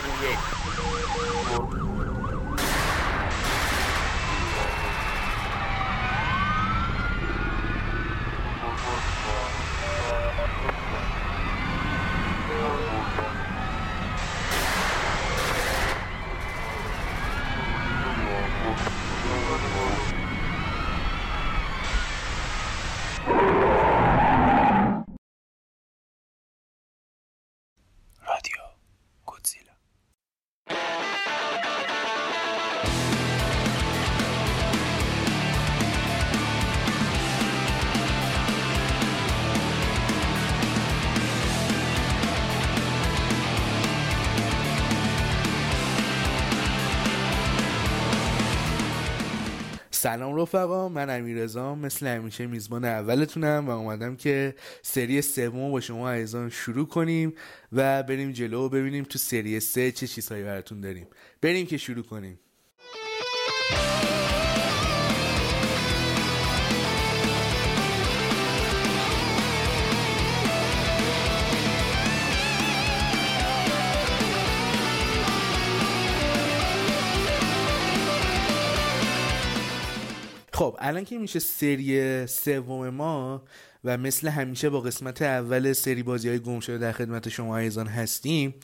caminhei. سلام رفقا من امیرزا مثل همیشه میزبان اولتونم و اومدم که سری سوم با شما عزیزان شروع کنیم و بریم جلو و ببینیم تو سری سه چه چیزهایی براتون داریم. بریم که شروع کنیم. خب الان که میشه سری سوم ما و مثل همیشه با قسمت اول سری بازی های گم شده در خدمت شما ایزان هستیم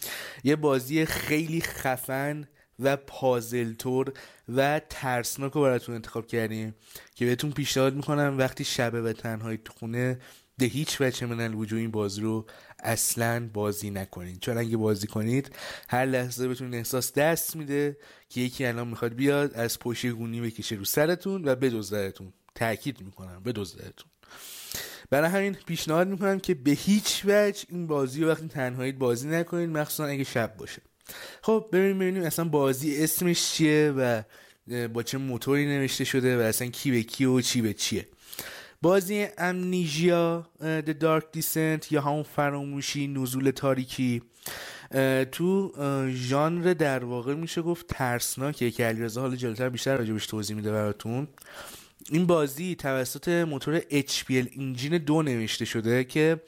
یه بازی خیلی خفن و پازلتور و ترسناک رو براتون انتخاب کردیم که بهتون پیشنهاد می‌کنم وقتی شبه و تنهایی تو خونه به هیچ وجه من الوجود این بازی رو اصلا بازی نکنید چون اگه بازی کنید هر لحظه بهتون احساس دست میده که یکی الان می‌خواد بیاد از پشت گونی بکشه رو سرتون و بدزدتون تاکید می‌کنم بدزدتون برای همین پیشنهاد می‌کنم که به هیچ وجه این بازی رو وقتی تنهایی بازی نکنید مخصوصا اگه شب باشه. خب ببینیم ببینیم اصلا بازی اسمش چیه و با چه موتوری نوشته شده و اصلا کی به کی و چی به چیه. بازی امنیژیا The Dark Descent یا همون فراموشی نزول تاریکی تو ژانر در واقع میشه گفت ترسناکه که علیرضا حالا جلوتر بیشتر راجبش توضیح میده براتون. این بازی توسط موتور HPL انجین دو نوشته شده که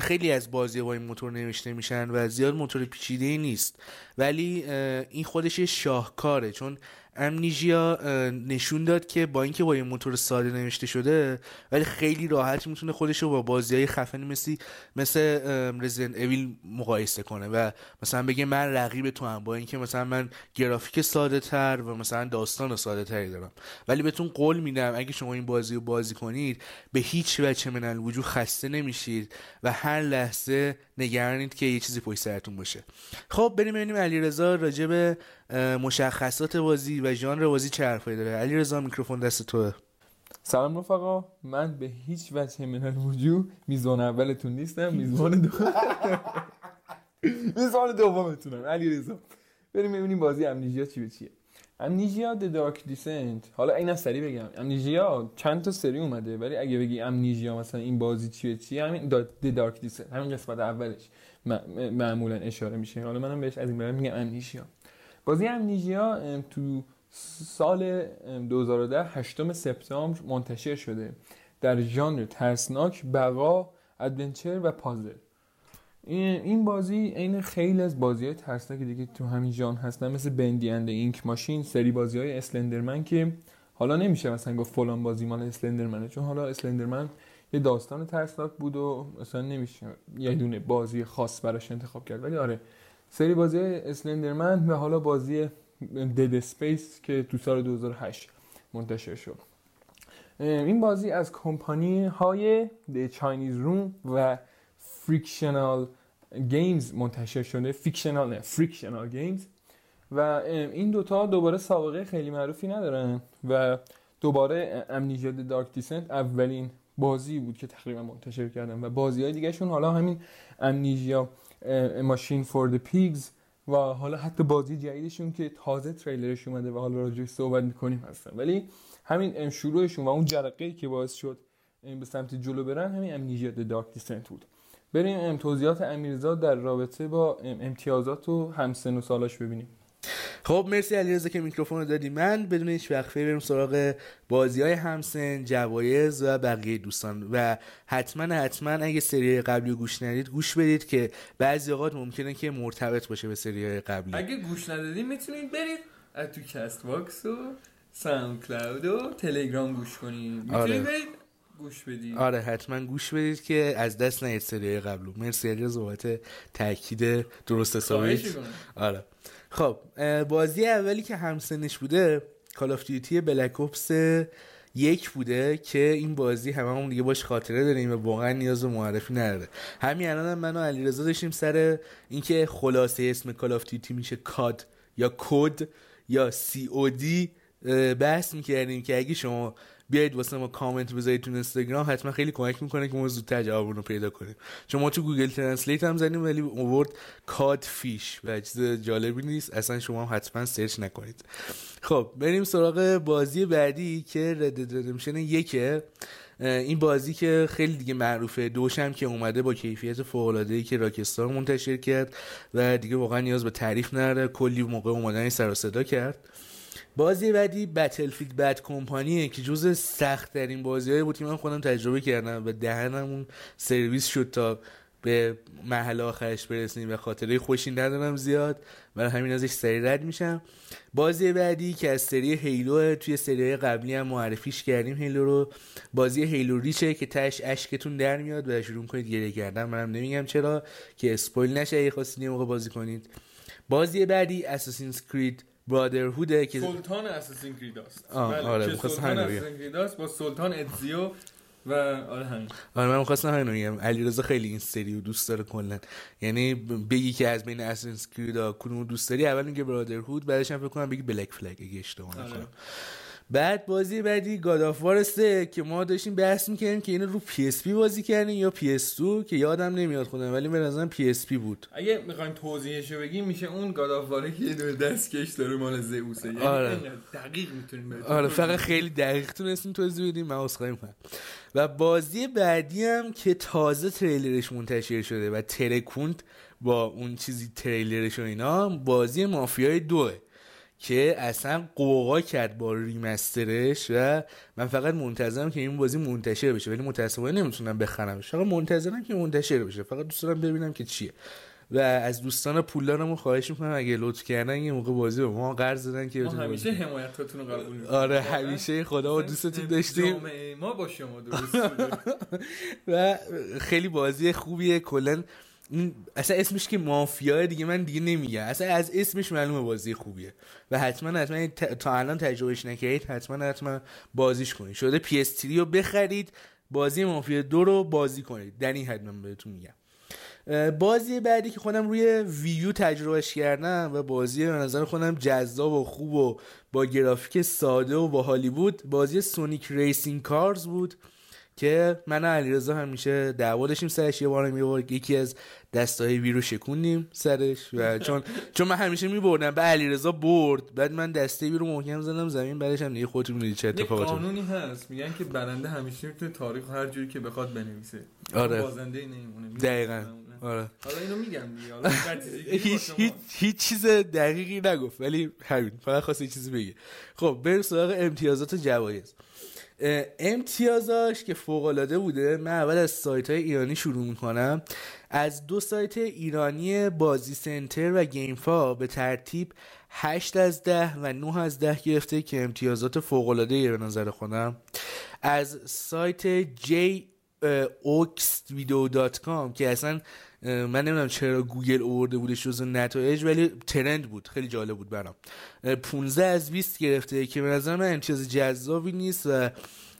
خیلی از بازی با این موتور نوشته میشن و زیاد موتور پیچیده ای نیست. ولی این خودش شاهکاره چون امنیژیا نشون داد که با اینکه با یه موتور ساده نوشته شده ولی خیلی راحت می‌تونه خودش رو با بازی های خفنی مثل مثل رزیدنت اویل مقایسه کنه و مثلا بگه من رقیب تو هم با اینکه مثلا من گرافیک ساده تر و مثلا داستان ساده تری دارم. ولی بهتون قول میدم اگه شما این بازی رو بازی کنید به هیچ وجه من الوجود خسته نمیشید و هر لحظه نگرانید که یه چیزی پشت سرتون باشه. خب بریم ببینیم علیرضا راجع مشخصات بازی و ژانر بازی چه حرفایی داره؟ علیرضا میکروفون دست توه. سلام رفقا. من به هیچ وجه من الوجود میزبان اولتون نیستم میزبان دو میزبان دومتونم. علیرضا. بریم ببینیم بازی امنیژیا چی به چیه. امنیژیا د دارک دیسنت حالا اینا سری بگم. امنیژیا چند تا سری اومده ولی اگه بگی امنیژیا مثلا این بازی چیه چی همین د دارک دیسنت همین قسمت اولش معمولا اشاره میشه. حالا منم بهش از این میگم امنیژیا بازی امنیژیا تو سال 2010 8 سپتامبر منتشر شده. در ژانر ترسناک بقا adventure و پازل. این بازی عین خیلی از بازی های ترسناک دیگه تو همین ژانر هستن مثل Bendy and Ink Machine سری بازی های Slenderman که حالا نمیشه مثلا گفت فلان بازی مال Slenderman ه چون حالا Slenderman یه داستان ترسناک بود و مثلا نمیشه یه دونه بازی خاص براش انتخاب کرد. ولی آره سری بازی Slenderman و حالا بازی Dead Space که تو سال 2008 منتشر شد. این بازی از کمپانی های Chinese Room و Frictional Games منتشر شده. Fictional نه Frictional Games و این دوتا دوباره سابقه خیلی معروفی ندارن و دوباره Amnesia Dark Descent اولین بازی بود که تقریبا منتشر کردن و بازی های دیگه شون حالا همین امنیژیا ماشین فور د پیگز و حالا حتی بازی جدیدشون که تازه تریلرش اومده و حالا راجعش صحبت می‌کنیم هستن. ولی همین شروعشون و اون جرقه که باعث شد به سمت جلو برن همین امنیژیا دارک دیسنت بود. بریم توضیحات امیرزاد در رابطه با امتیازات و همسن و سالاش ببینیم. خب مرسی علیرضا که میکروفون رو دادی. من بدون هیچ وقفه بریم سراغ بازی های همسن جوایز و بقیه دوستان. و حتما حتما اگه سری قبلی گوش ندید گوش بدید که بعضی اوقات ممکنه که مرتبط باشه به سری قبلی. اگه گوش ندادید می‌تونید برید از تو Castbox و SoundCloud و تلگرام گوش کنید. می‌تونید آره. برید گوش بدید. آره حتما گوش بدید که از دست ندید سری های قبلو مرسی علیرضا بابت تاکید درست می‌کنم. آره. خب بازی اولی که همسنش بوده Call of Duty Black Ops یک بوده که این بازی هممون دیگه باش خاطره داریم و واقعا نیاز به معرفی نداره. همین الان هم من و علیرضا داشتیم سر اینکه خلاصه اسم Call of Duty میشه کاد یا کد یا COD بحث می‌کردیم که اگه شما بیایید واسه ما کامنت بذارید تو اینستاگرام حتما خیلی کمک می‌کنه که ما زودتر جوابونو رو پیدا کنیم. چون ما تو Google Translate هم زدیم ولی اوورد codfish و چیز جالبی نیست. اصلا شما هم حتما search نکنید. خب بریم سراغ بازی بعدی که رد ردمشن یکه این بازی که خیلی دیگه معروفه. دوشم که اومده با کیفیت فوق ای که راکستار منتشر کرد و دیگه واقعا نیاز به تعریف نداره. کلی موقع اومدن سر و صدا کرد. بازی بعدی بتلفیلد بد کمپانیه که جز سخت ترین بازی بود که من خودم تجربه کردم و دهنمون سرویس شد تا به محل آخرش برسیم و خاطره خوشی ندارم زیاد و همین ازش سری رد میشم. بازی بعدی که از سری هیلو توی سری قبلی هم معرفیش کردیم هیلو رو. بازی هیلو ریچه که تش اشکتون در میاد و شروع کنید گریه کردن. منم نمیگم چرا که اسپویل نشه اگه خواستید یه موقع بازی کنید. بازی بعدی اساسینز کرید برادرهوده که سلطان اساسین کرید است. آه، بله، آره، سلطان اساسین کرید است با سلطان ادزیو و آره همین. آره من می‌خواستم همین بگم. علیرضا خیلی این سری رو دوست داره کلا. یعنی بگی که از بین Assassin's Creed ا کدوم رو دوست داری؟ اول میگه Brotherhood بعدش هم فکر کنم بگی Black Flag اگه اشتباه آره. بعد بازی بعدی God of War 3 که ما داشتیم بحث می‌کردیم که اینو رو PSP بازی کردیم یا PS 2 که یادم نمیاد خودم ولی به نظرم PSP بود. اگه می‌خوایم توضیحشو بگیم میشه اون God of War ه که یه دونه دستکش داره مال زئوسه یعنی آره. دقیق می‌تونیم آره فقط خیلی دقیق تونستیم توضیح بدیم من عذرخواهی می‌کنم. و بازی بعدی هم که تازه تریلرش منتشر شده و ترکوند با اون چیزی تریلرش و اینا بازی مافیای دوه. که اصلا قوقا کرد با ریمسترش و من فقط منتظرم که این بازی منتشر بشه ولی متاسفانه نمی‌تونم بخرمش. فقط منتظرم که منتشر بشه. فقط دوست دارم ببینم که چیه. و از دوستان پولدارمون خواهش می‌کنم اگه لطف کردن یه موقع بازی به ما قرض دادن که ما همیشه بازی حمایتاتون رو قبول. آره همیشه خدا و دوستتون داشتیم. ما با شما درست. و خیلی بازی خوبیه. کلا این اصلا اسمش که مافیا دیگه من دیگه نمیگم. اصلا از اسمش معلومه بازی خوبیه. و حتما حتما تا الان تجربهش نکردید حتما حتما بازیش کنید. شده PS رو بخرید بازی مافیا دو رو بازی کنید. در این حد من بهتون میگم. بازی بعدی که خودم روی Wii تجربهش کردم و بازی به نظر خودم جذاب و خوب و با گرافیک ساده و با هالیوود بازی سونیک ریسینگ کارز بود. که من و علیرضا همیشه دعوا داشتیم سرش یه بار می‌برد یکی از دستای وی رو شکوندیم سرش و چون چون من همیشه میبردم. به علیرضا برد. بعد من دسته وی رو محکم زدم زمین بعدش هم دیگه خودتون می‌دید چه افتاد. قانونی هست. میگن که برنده همیشه می‌تونه تاریخ هر جوری که بخواد بنویسه. آره. بازنده نمیمونه. دقیقا. آره. حالا اینو میگم هیچ. هیچ چیز دقیقی نگفت. ولی همین. فقط خواست یه چیزی بگه. خب بریم سراغ امتیازات جوایز. اه، امتیازاش که فوق العاده بوده من اول از سایت های ایرانی شروع می‌کنم. از دو سایت ایرانی بازی سنتر و گیمفا به ترتیب 8 از 10 و 9 از 10 گرفته که امتیازات فوق العاده به نظر خودم. از سایت J oxvideo.com که اصلا من نمی‌دونم چرا گوگل اوورده بودش جزو نتایج ولی trend بود. خیلی جالب بود برام. اه، 15 از 20 گرفته که به نظر من امتیاز جذابی نیست و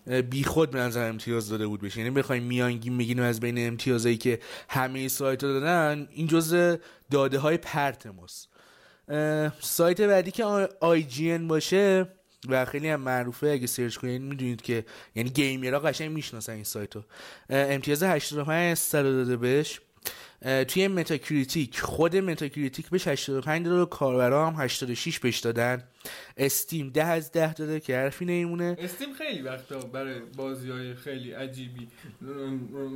اه، بیخود به نظر امتیاز داده بود بشه. یعنی بخوایم میانگین بگیریم از بین امتیازایی که همه سایت ها دادن این جزء داده های پرت ماست. سایت بعدی که IGN باشه و خیلی هم معروفه اگه search کنید می‌دونید که یعنی گیمرها قشنگ می‌شناسن این سایت رو امتیاز 85 از 100 داده بهش. توی متاکریتیک خود متاکریتیک بهش 85 داده و کاربرا هم 86 بهش دادن. استیم 10 از 10 داده که حرفی نمیمونه. استیم خیلی وقتا برای بازی های خیلی عجیبی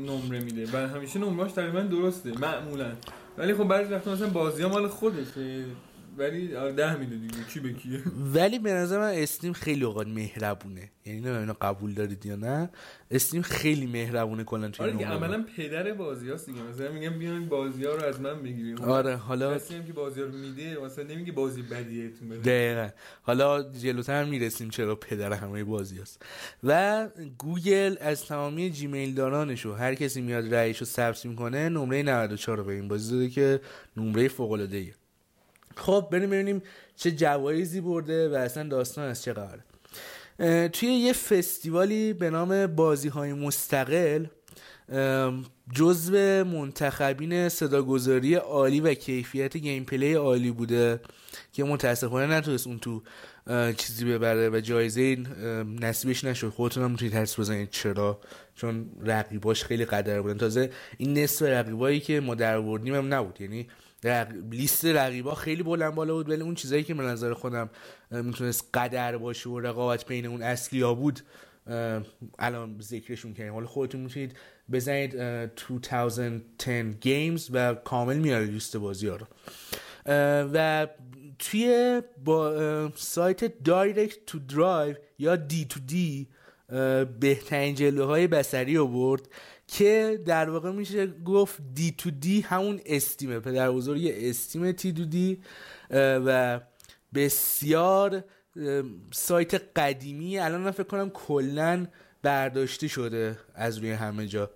نمره میده. و همیشه نمرهاش تقریبا درسته معمولا. ولی خب بعضی وقتا مثلا بازی ها مال خودشه. ولی آره، ده میده دیگه کی به کیه؟ ولی به نظر من استیم خیلی اوقات مهربونه. یعنی نه اینو قبول دارید یا نه. استیم خیلی مهربونه کلا توی آره دیگه. عملا پدر بازی هاست دیگه. مثلا میگم بیاین بازی ها رو از من بگیریم. آره حالا کسی که بازی ها رو میده مثلا نمیگه بازی بدیهتون بده. دقیقا. حالا جلوتر هم می‌رسیم چرا پدر همه بازی هست و گوگل از تمامی جیمیل دارانشو هر کسی میاد رأیشو ثبت می‌کنه نمره 94 رو به این بازی داده که نمره فوق العاده. خب بریم ببینیم چه جوایزی برده و اصلا داستان از چه قراره. توی یه فستیوالی به نام بازی های مستقل جزو منتخبین صداگذاری عالی و کیفیت گیم پلی عالی بوده که متاسفانه نتونست اون تو چیزی ببره و جایزه نصیبش نشد. خودتون هم می‌تونید حدس بزنید چرا؟ چون رقیباش خیلی قدر بودن. تازه این نصف رقیبایی که ما در هم نبود. یعنی رق- لیست رقیبا خیلی بلند بالا بود ولی اون چیزایی که به نظر خودم می‌تونست قدر باشه و رقابت بین اون اصلی ها بود الان ذکرشون کردیم. حالا خودتون می‌تونید بزنید اه، 2010 games و کامل میاره لیست بازی ها رو. و توی با سایت Direct2Drive یا D2D بهترین جلوه های بسری آورد که در واقع میشه گفت دی تو دی همون استیمه. پدر بزرگ استیم تی دو دی و بسیار سایت قدیمی الان فکر کنم کلا برداشته شده از روی همه جا.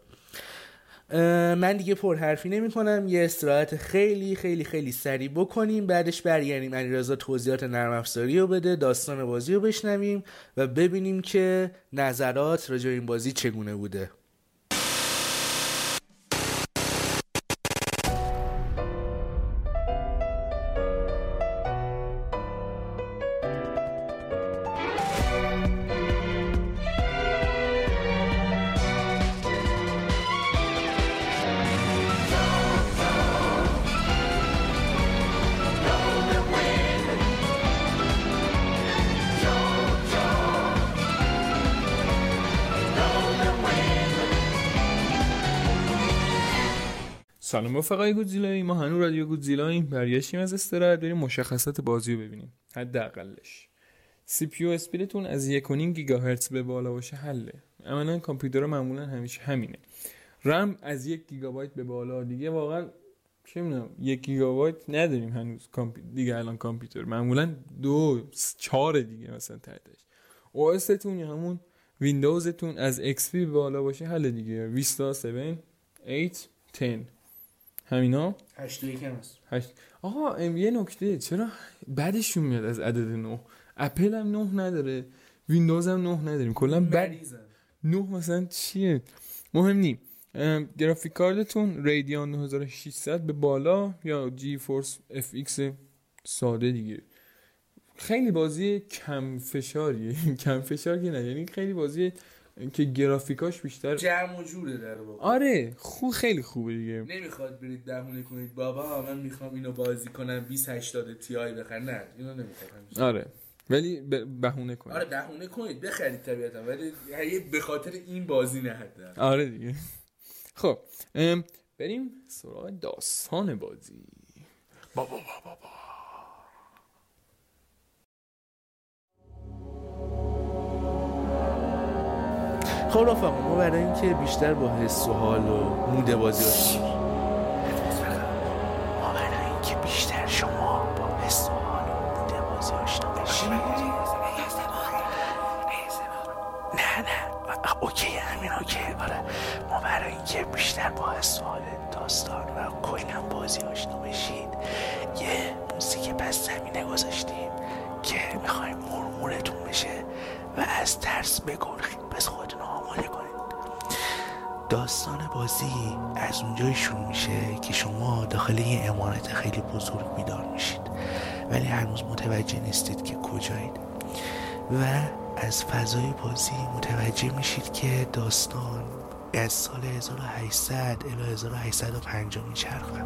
من دیگه پرحرفی نمی کنم یه استراحت خیلی خیلی خیلی سریع بکنیم. بعدش برگردیم علیرضا توضیحات نرم افزاری رو بده داستان بازی رو بشنویم و ببینیم که نظرات راجع این بازی چگونه بوده. سلام رفقای گودزیلایی ما هنوز رادیو گودزیلاییم برگشتیم از استراحت بریم مشخصات بازی رو ببینیم. حداقلش. CPU speedتون از 1.5 گیگاهرتز به بالا باشه حله. عملا کامپیوتر معمولا همیشه همینه. رم از یک گیگابایت به بالا. دیگه واقعا چه می‌دونم یک گیگابایت نداریم هنوز. دیگه الان کامپیوتر. معمولا دو چهار دیگه مثلا تحتش. OS تون یا همون ویندوزتون از XP به بالا باشه حل دیگه. ویستا 7 8 10 همینا؟ 8 و یکم هست هشت. آقا ام یه نکته چرا بعدشون میاد از عدد 9 اپل هم 9 نداره ویندوز هم 9 نداریم. کلا بعد 9 مثلا چیه؟ مهم نی. graphic card تون Radeon 9600 به بالا یا GeForce FX ساده دیگه؟ خیلی بازی کم فشاریه کم فشار که نه. یعنی خیلی بازی که گرافیکاش بیشتر جمع و جوره در واقع. آره خوب خیلی خوبه دیگه. نمی‌خواد برید بهونه کنید. بابا من می‌خوام اینو بازی کنم 2080 تی آی بخرم نه اینو نمی‌خوام آره ولی بهونه کن آره بهونه کنید. بخرید طبیعتا ولی به خاطر این بازی نه حتی آره دیگه. خب بریم سراغ داستان بازی. بابا بابا بابا خب رفقا ما برای اینکه بیشتر با حس و حال و mood بازی آشنا ما برای اینکه بیشتر شما با حس و حال و mood بازی آشنا بشید نه نه. okay همین okay. آره. ما برای اینکه بیشتر با حس و حال داستان و کلا بازی آشنا بشید یه موزیک پس زمینه گذاشتیم که می‌خوایم مرمورتون بشه و از ترس بگرخید داستان بازی از اونجایی شروع میشه که شما داخل یه امارت خیلی بزرگ بیدار میشید ولی هنوز متوجه نیستید که کجایید و از فضای بازی متوجه میشید که داستان از سال 1800 الی 1850 میچرخه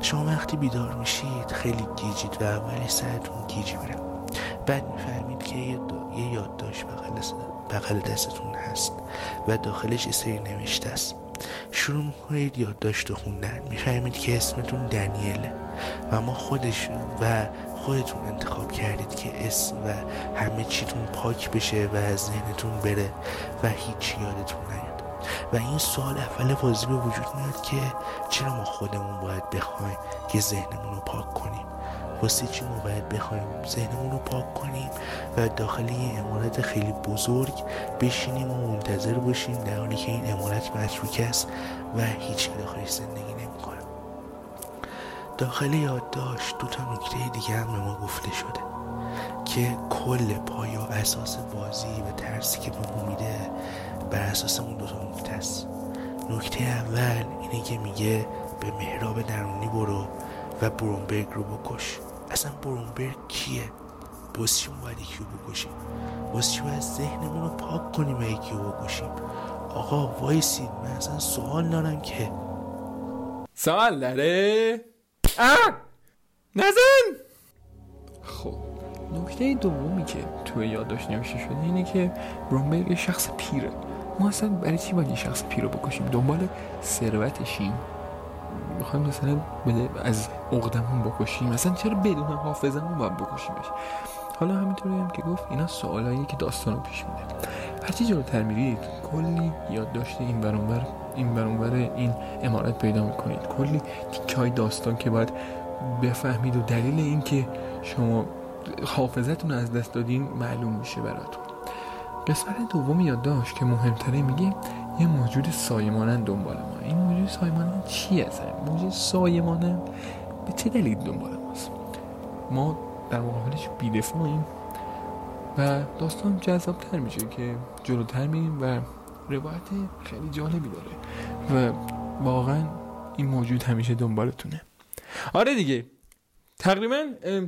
شما وقتی بیدار میشید خیلی گیجید و اولی سرتون گیج میره بعد می‌فهمید که یه. یه یادداشت بغل. بغل دستتون هست و داخلش سری نوشته است. شروع می‌کنید یادداشت خوندن می‌فهمید که اسمتون دنیله و ما خودش و خودتون انتخاب کردید که اسم و همه چیتون پاک بشه و از ذهنتون بره و هیچ یادتون نیاد. و این سوال اول بازی به وجود میاد که چرا ما خودمون باید بخوایم که ذهنمون رو پاک کنیم؟ واسه چی ما باید بخوایم ذهنمون رو پاک کنیم و داخل یه امارت خیلی بزرگ بشینیم و منتظر باشیم در حالی که این امارت متروک است و هیچ داخلش زندگی نمی‌کنه. داخل یادداشت دو تا نکته دیگه هم به ما گفته شده که کل پای و اساس بازی و ترسی که به میده بر اساس اون دو تا نکته است. نکته اول اینه که میگه به مهراب درونی برو و برومبرگ رو بکش. اصلا برومبرگ کیه؟ باز چی باید یکی رو بکشیم؟ باز چی باید ذهنمون رو پاک کنیم و یکی رو بکشیم؟ آقا وایسید من اصلا سوال دارم که. سوال داره؟ آه! نزن! خب نکته دومی که توی یادداشت نوشته شده اینه که برومبرگ یه شخص پیره. ما اصلا برای چی باید شخص پیر رو بکشیم؟ دنبال ثروتشیم می‌خوایم مثلا از عقدمون بکشیم؟ مثلا چرا بدون حافظمون باید بکشیمش؟ حالا همینطوری هم که گفت اینا سوالایی که داستان رو پیش میده. هرچی جلوتر میرید کلی یادداشت این برانور این برانور این امارت پیدا می‌کنید. کلی های داستان که باید بفهمید و دلیل این که شما حافظتون از دست دادین معلوم میشه براتون. قسمت دوم یادداشت که مهمتره میگه یه موجود سایمانن دنبال ما. این موجود سایمانن چی اصلا؟ موجود سایمانن به چه دلیل دنبال ماست؟ ما در مقابلش بیدفاعیم و داستان جذاب تر میشه که جلوتر میریم و روایت خیلی جالبی داره و واقعا این موجود همیشه دنبالتونه. آره دیگه. تقریبا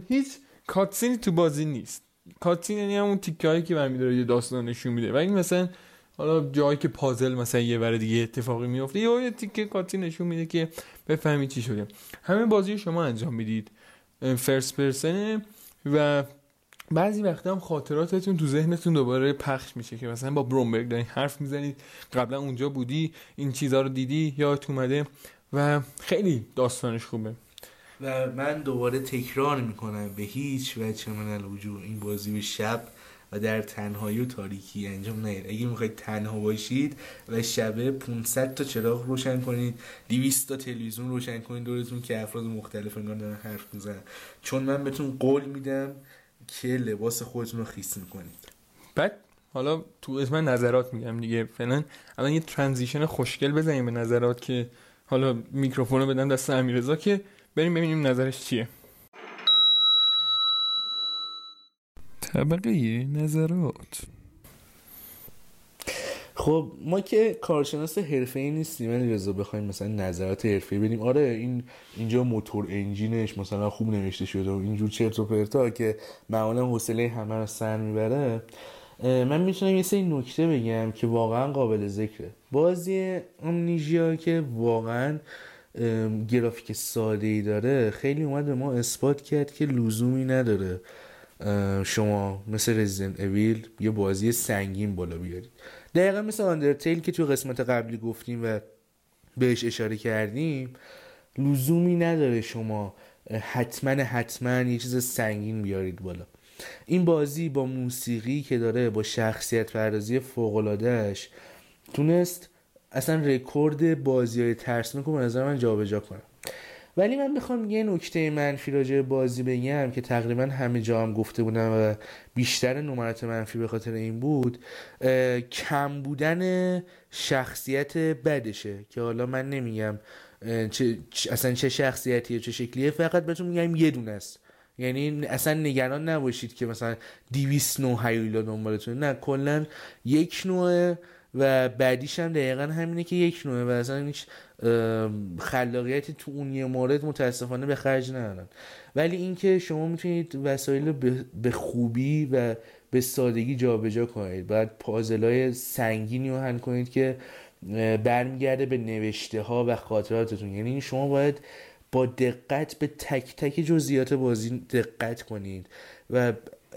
هیچ کاتسینی تو بازی نیست. کاتسین یعنی همون تیکه هایی که برمیداره یه داستان نشون میده. و این مثلا حالا جایی که پازل مثلا یه بر دیگه اتفاقی میفته یا یه تیکه کاتسین نشون میده که بفهمی چی شده. همه بازی شما انجام می‌دید. فرست پرسنه و بعضی وقتا هم خاطراتتون تو ذهنتون دوباره پخش میشه که مثلا با برومبرگ دارین حرف می‌زنید. قبلا اونجا بودی این چیزها رو دیدی یا اومده و خیلی داستانش خوبه. و من دوباره تکرار می‌کنم به هیچ وجه من الوجود این بازی به شب در تنهایی و تاریکی انجام نهید اگه می‌خواید تنها باشید و شبه 500 تا چراغ روشن کنید 200 تا تلویزیون روشن کنید دورتون که افراد مختلف انگار دارن حرف می‌زنن. چون من بهتون قول میدم که لباس خودتون رو خیس می‌کنید. بعد حالا تو اسم نظرات میگم دیگه. فعلا الان یه ترانزیشن خوشگل بزنیم به نظرات که حالا میکروفون رو بدم دست امیرزا که بریم ببینیم نظرش چیه. طبقه نظرات. خب ما که کارشناس حرفه ای نیستیم ولی رضا بخوایم مثلا نظرات حرفه ای بدیم. آره این اینجا موتور انجینش مثلا خوب نوشته شده و اینجور چرت و پرتا که معمولا حوصله همه رو سر می‌بره. من می‌تونم یه سری نکته بگم که واقعا قابل ذکره. بازی امنیژیا که واقعا گرافیک ساده ای داره خیلی اومد به ما اثبات کرد که لزومی نداره. شما مثل رزیدنت اویل یه بازی سنگین بالا بیارید. دقیقا مثل آندرتیل که تو قسمت قبلی گفتیم و بهش اشاره کردیم لزومی نداره شما حتما حتما یه چیز سنگین بیارید بالا. این بازی با موسیقی که داره با شخصیت پردازی فوقلادهش تونست اصلا رکورد بازی های ترسناک رو به نظر من جابجا کنم ولی من بخوام یه نکته منفی راجع بازی بگم که تقریبا همه جا هم گفته بودم و بیشتر نمرات منفی به خاطر این بود کم بودن شخصیت بدشه که حالا من نمیگم چه، اصلا چه شخصیتیه چه شکلیه فقط بهتون میگم یه دونه است. یعنی اصلا نگران نباشید که مثلا 200 نوع هیولا دنبالتون نه کلا یک نوع و بعدیش هم دقیقا همینه که یک نوعه و اصلا هیچ خلاقیتی تو اون یه مورد متاسفانه به خرج ندارن. ولی اینکه شما می‌تونید وسایل به خوبی و به سادگی جابجا کنید. باید پازلای سنگینی رو حل کنید که برمیگرده به نوشته ها و خاطراتتون. یعنی شما باید با دقت به تک تک جزئیات بازی دقت کنید. و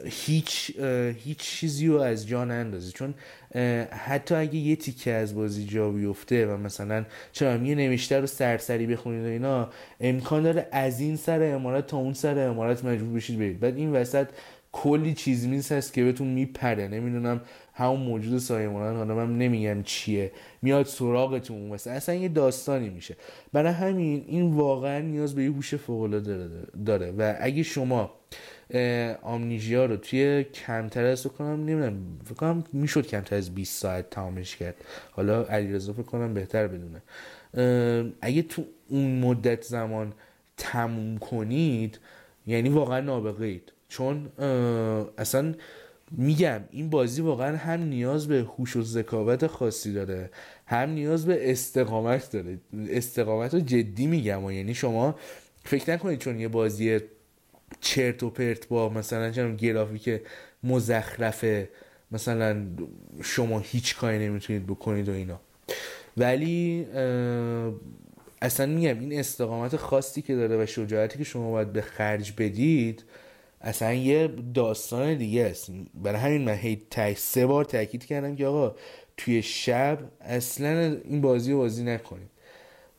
هیچ هیچ چیزی رو از جا نندازه. چون حتی اگه یه تیکه از بازی جا بیفته و مثلا چرا یه نوشته رو سرسری بخونید و اینا امکان داره از این سر امارات تا اون سر امارات مجبور بشید برید. بعد این وسط کلی چیز میز هست که بهتون میپره. نمی‌دونم همون موجود سایمونان حالا من نمیگم چیه. میاد سراغتون مثلا. اصلا یه داستانی میشه. برای همین این واقعا نیاز به یه هوش فوق داره. و اگه شما آمنیژیا رو توی کمتر از کنم نمی‌دونم فکر کنم می‌شد کمتر از 20 ساعت تمامش کرد. حالا علیرضا فکر کنم بهتر بدونه. اگه تو اون مدت زمان تموم کنید یعنی واقعا نابغه اید چون اصلا میگم این بازی واقعا هم نیاز به هوش و ذکاوت خاصی داره هم نیاز به استقامت داره. استقامت رو جدی میگم و یعنی شما فکر نکنید چون یه بازی چرت و پرت با مثلا چون گرافیک مزخرفه مثلا شما هیچ کاری نمی‌تونید بکنید و اینا. ولی اصلا میگم این استقامت خاصی که داره و شجاعتی که شما باید به خرج بدید اصلا یه داستان دیگه است. برای همین من هی سه بار تاکید کردم که آقا توی شب اصلا این بازی رو بازی نکنید.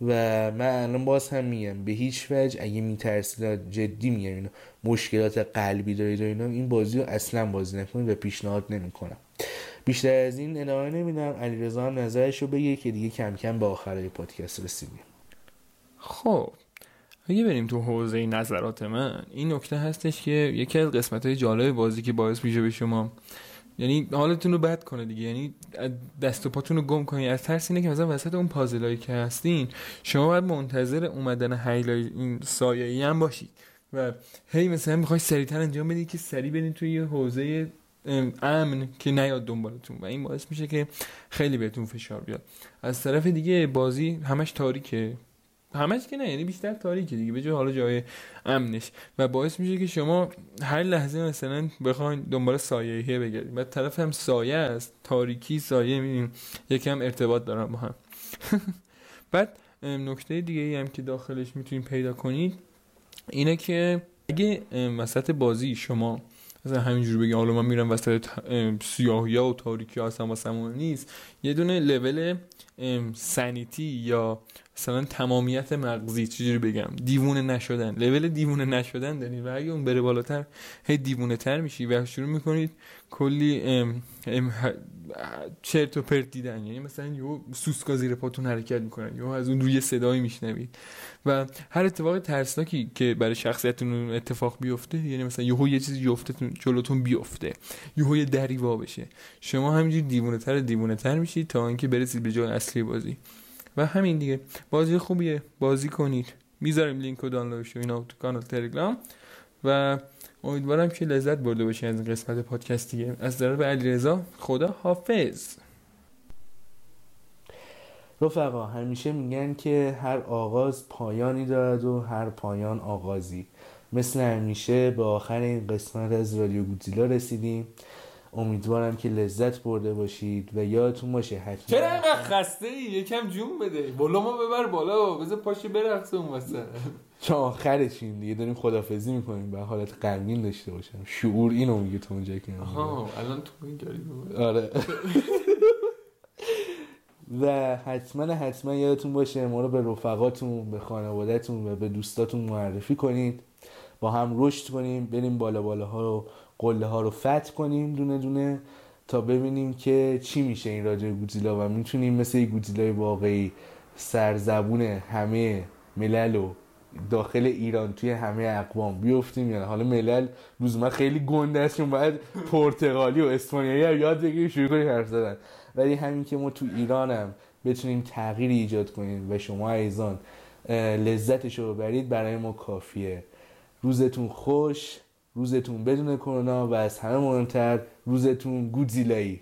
و من الان باز هم میگم به هیچ وجه اگه میترسید جدی میگم اینا مشکلات قلبی دارید و اینا این بازی رو اصلا بازی نکنید و پیشنهاد نمی‌کنم. بیشتر از این ادامه نمیدم. علیرضا هم نظرش رو بگه که دیگه کم کم به آخرای پادکست رسیدیم. خب اگه بریم تو حوزه نظرات من این نکته هستش که یکی از قسمت های جالب بازی که باعث میشه به شما یعنی حالتون رو بد کنه دیگه. یعنی دست و پاتون رو گم کنید از ترس اینه که مثلا وسط اون پازلایی که هستین شما باید منتظر اومدن هیلای این سایه‌ای هم باشید. و هی مثلا می‌خوای سریعتر انجام بدید که سریع برید توی یه حوزه امن که نیاد دنبالتون. و این باعث میشه که خیلی بهتون فشار بیاد. از طرف دیگه بازی همش تاریکه. همش که نه یعنی بیشتر تاریکه دیگه به جای حالا جای امنش. و باعث میشه که شما هر لحظه مثلا بخواین دنبال سایه بگردید و طرف هم سایه است تاریکی سایه می‌بینیم. یکم ارتباط دارن با هم. بعد نکته دیگه ای هم که داخلش می‌تونید پیدا کنید اینه که اگه وسط بازی شما مثلا همینجور بگی حالا من میرم وسط سیاهی و تاریکی هستم و نیست. یه دونه لول سنیتی یا مثلا تمامیت مغزی چجوری بگم دیوونه نشدن. لول دیوونه نشدن دارید و اگه اون بره بالاتر هی دیوونه تر میشی و شروع می‌کنید کلی ام ام چرت و پرت دیدن. یعنی مثلا یو سوسکا زیر پاتون حرکت می‌کنن. یا از اون روی صدایی میشنوید. و هر اتفاق ترسناکی که برای شخصیتتون اتفاق بیفته یعنی مثلا یهو یه چیزی جفته جلوتون بیفته. یهو یه دری وا بشه. شما همینجوری دیوونه تر دیوونه تر میشید تا اینکه برسید به جای اصلی بازی. و همین دیگه. بازی خوبیه. بازی کنید. می‌ذاریم لینک و دانلودش اینا تو کانال تلگرام. و امیدوارم که لذت برده باشی از این قسمت پادکست دیگه. از طرف علیرضا خدا حافظ. رفقا همیشه میگن که هر آغاز پایانی دارد و هر پایان آغازی. مثل همیشه به آخر این قسمت از رادیو گودزیلا رسیدیم. امیدوارم که لذت برده باشید و یادتون باشه حتما چرا اینقدر خسته ای یکم جون بده. بالا ما ببر بالا. بذار پاشه برقصه اون وسط. چون آخرش این دیگه. داریم خدافزی می‌کنیم. به حالت غمگین داشته باشم. شعور اینو میگه تو اونجا که آها الان تو این آره. و حتما حتما یادتون باشه ما رو به رفقاتون به خانوادهتون و به دوستاتون معرفی کنید. با هم رشد کنیم بریم بالا بالاها رو قله ها رو فتح کنیم دونه دونه تا ببینیم که چی میشه این راجع گودزیلا و می‌تونیم مثل گودزیلای واقعی سرزبون همه ملل و داخل ایران توی همه اقوام بیفتیم یعنی حالا ملل روزما خیلی گنده است چون باید پرتغالی و اسپانیایی یاد بگیریم شروع کنیم حرف زدن. ولی همین که ما تو ایرانم بتونیم تغییری ایجاد کنیم و شما ایزان لذتش رو برید برای ما کافیه. روزتون خوش روزتون بدون کرونا و از همه مهمتر روزتون گودزیلایی.